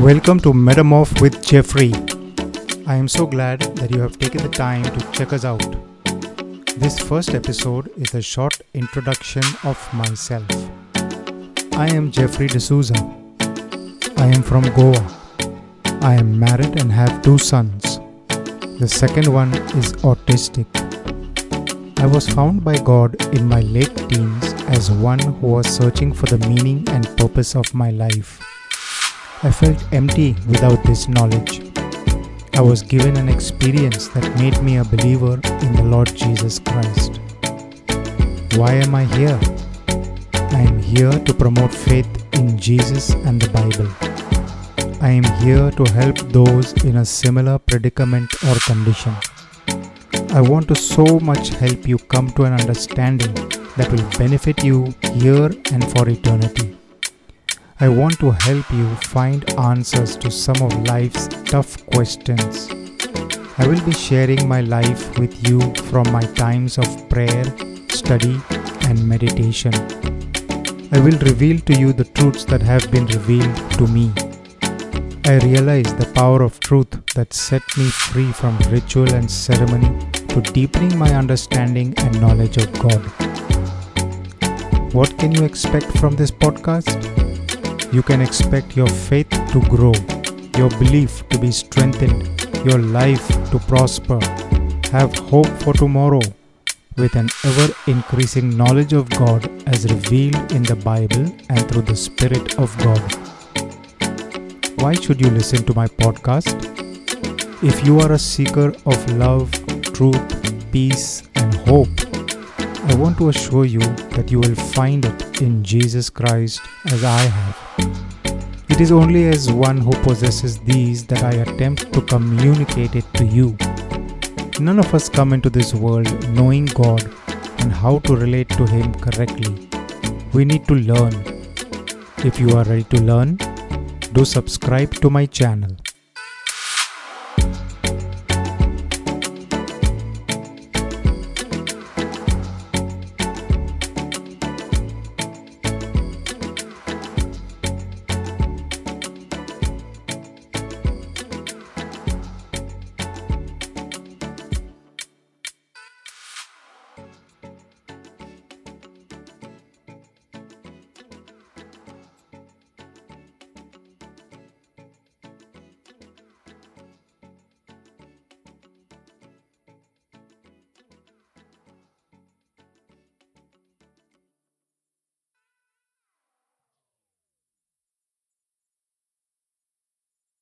Welcome to Metamorph with Jeffrey. I am so glad that you have taken the time to check us out. This first episode is a short introduction of myself. I am Jeffrey D'Souza. I am from Goa. I am married and have two sons. The second one is autistic. I was found by God in my late teens as one who was searching for the meaning and purpose of my life. I felt empty without this knowledge. I was given an experience that made me a believer in the Lord Jesus Christ. Why am I here? I am here to promote faith in Jesus and the Bible. I am here to help those in a similar predicament or condition. I want to so much help you come to an understanding that will benefit you here and for eternity. I want to help you find answers to some of life's tough questions. I will be sharing my life with you from my times of prayer, study, and meditation. I will reveal to you the truths that have been revealed to me. I realize the power of truth that set me free from ritual and ceremony to deepening my understanding and knowledge of God. What can you expect from this podcast? You can expect your faith to grow, your belief to be strengthened, your life to prosper. Have hope for tomorrow with an ever increasing knowledge of God as revealed in the Bible and through the Spirit of God. Why should you listen to my podcast? If you are a seeker of love, truth, peace, and hope, I want to assure you that you will find it in Jesus Christ as I have. It is only as one who possesses these that I attempt to communicate it to you. None of us come into this world knowing God and how to relate to Him correctly. We need to learn. If you are ready to learn, do subscribe to my channel.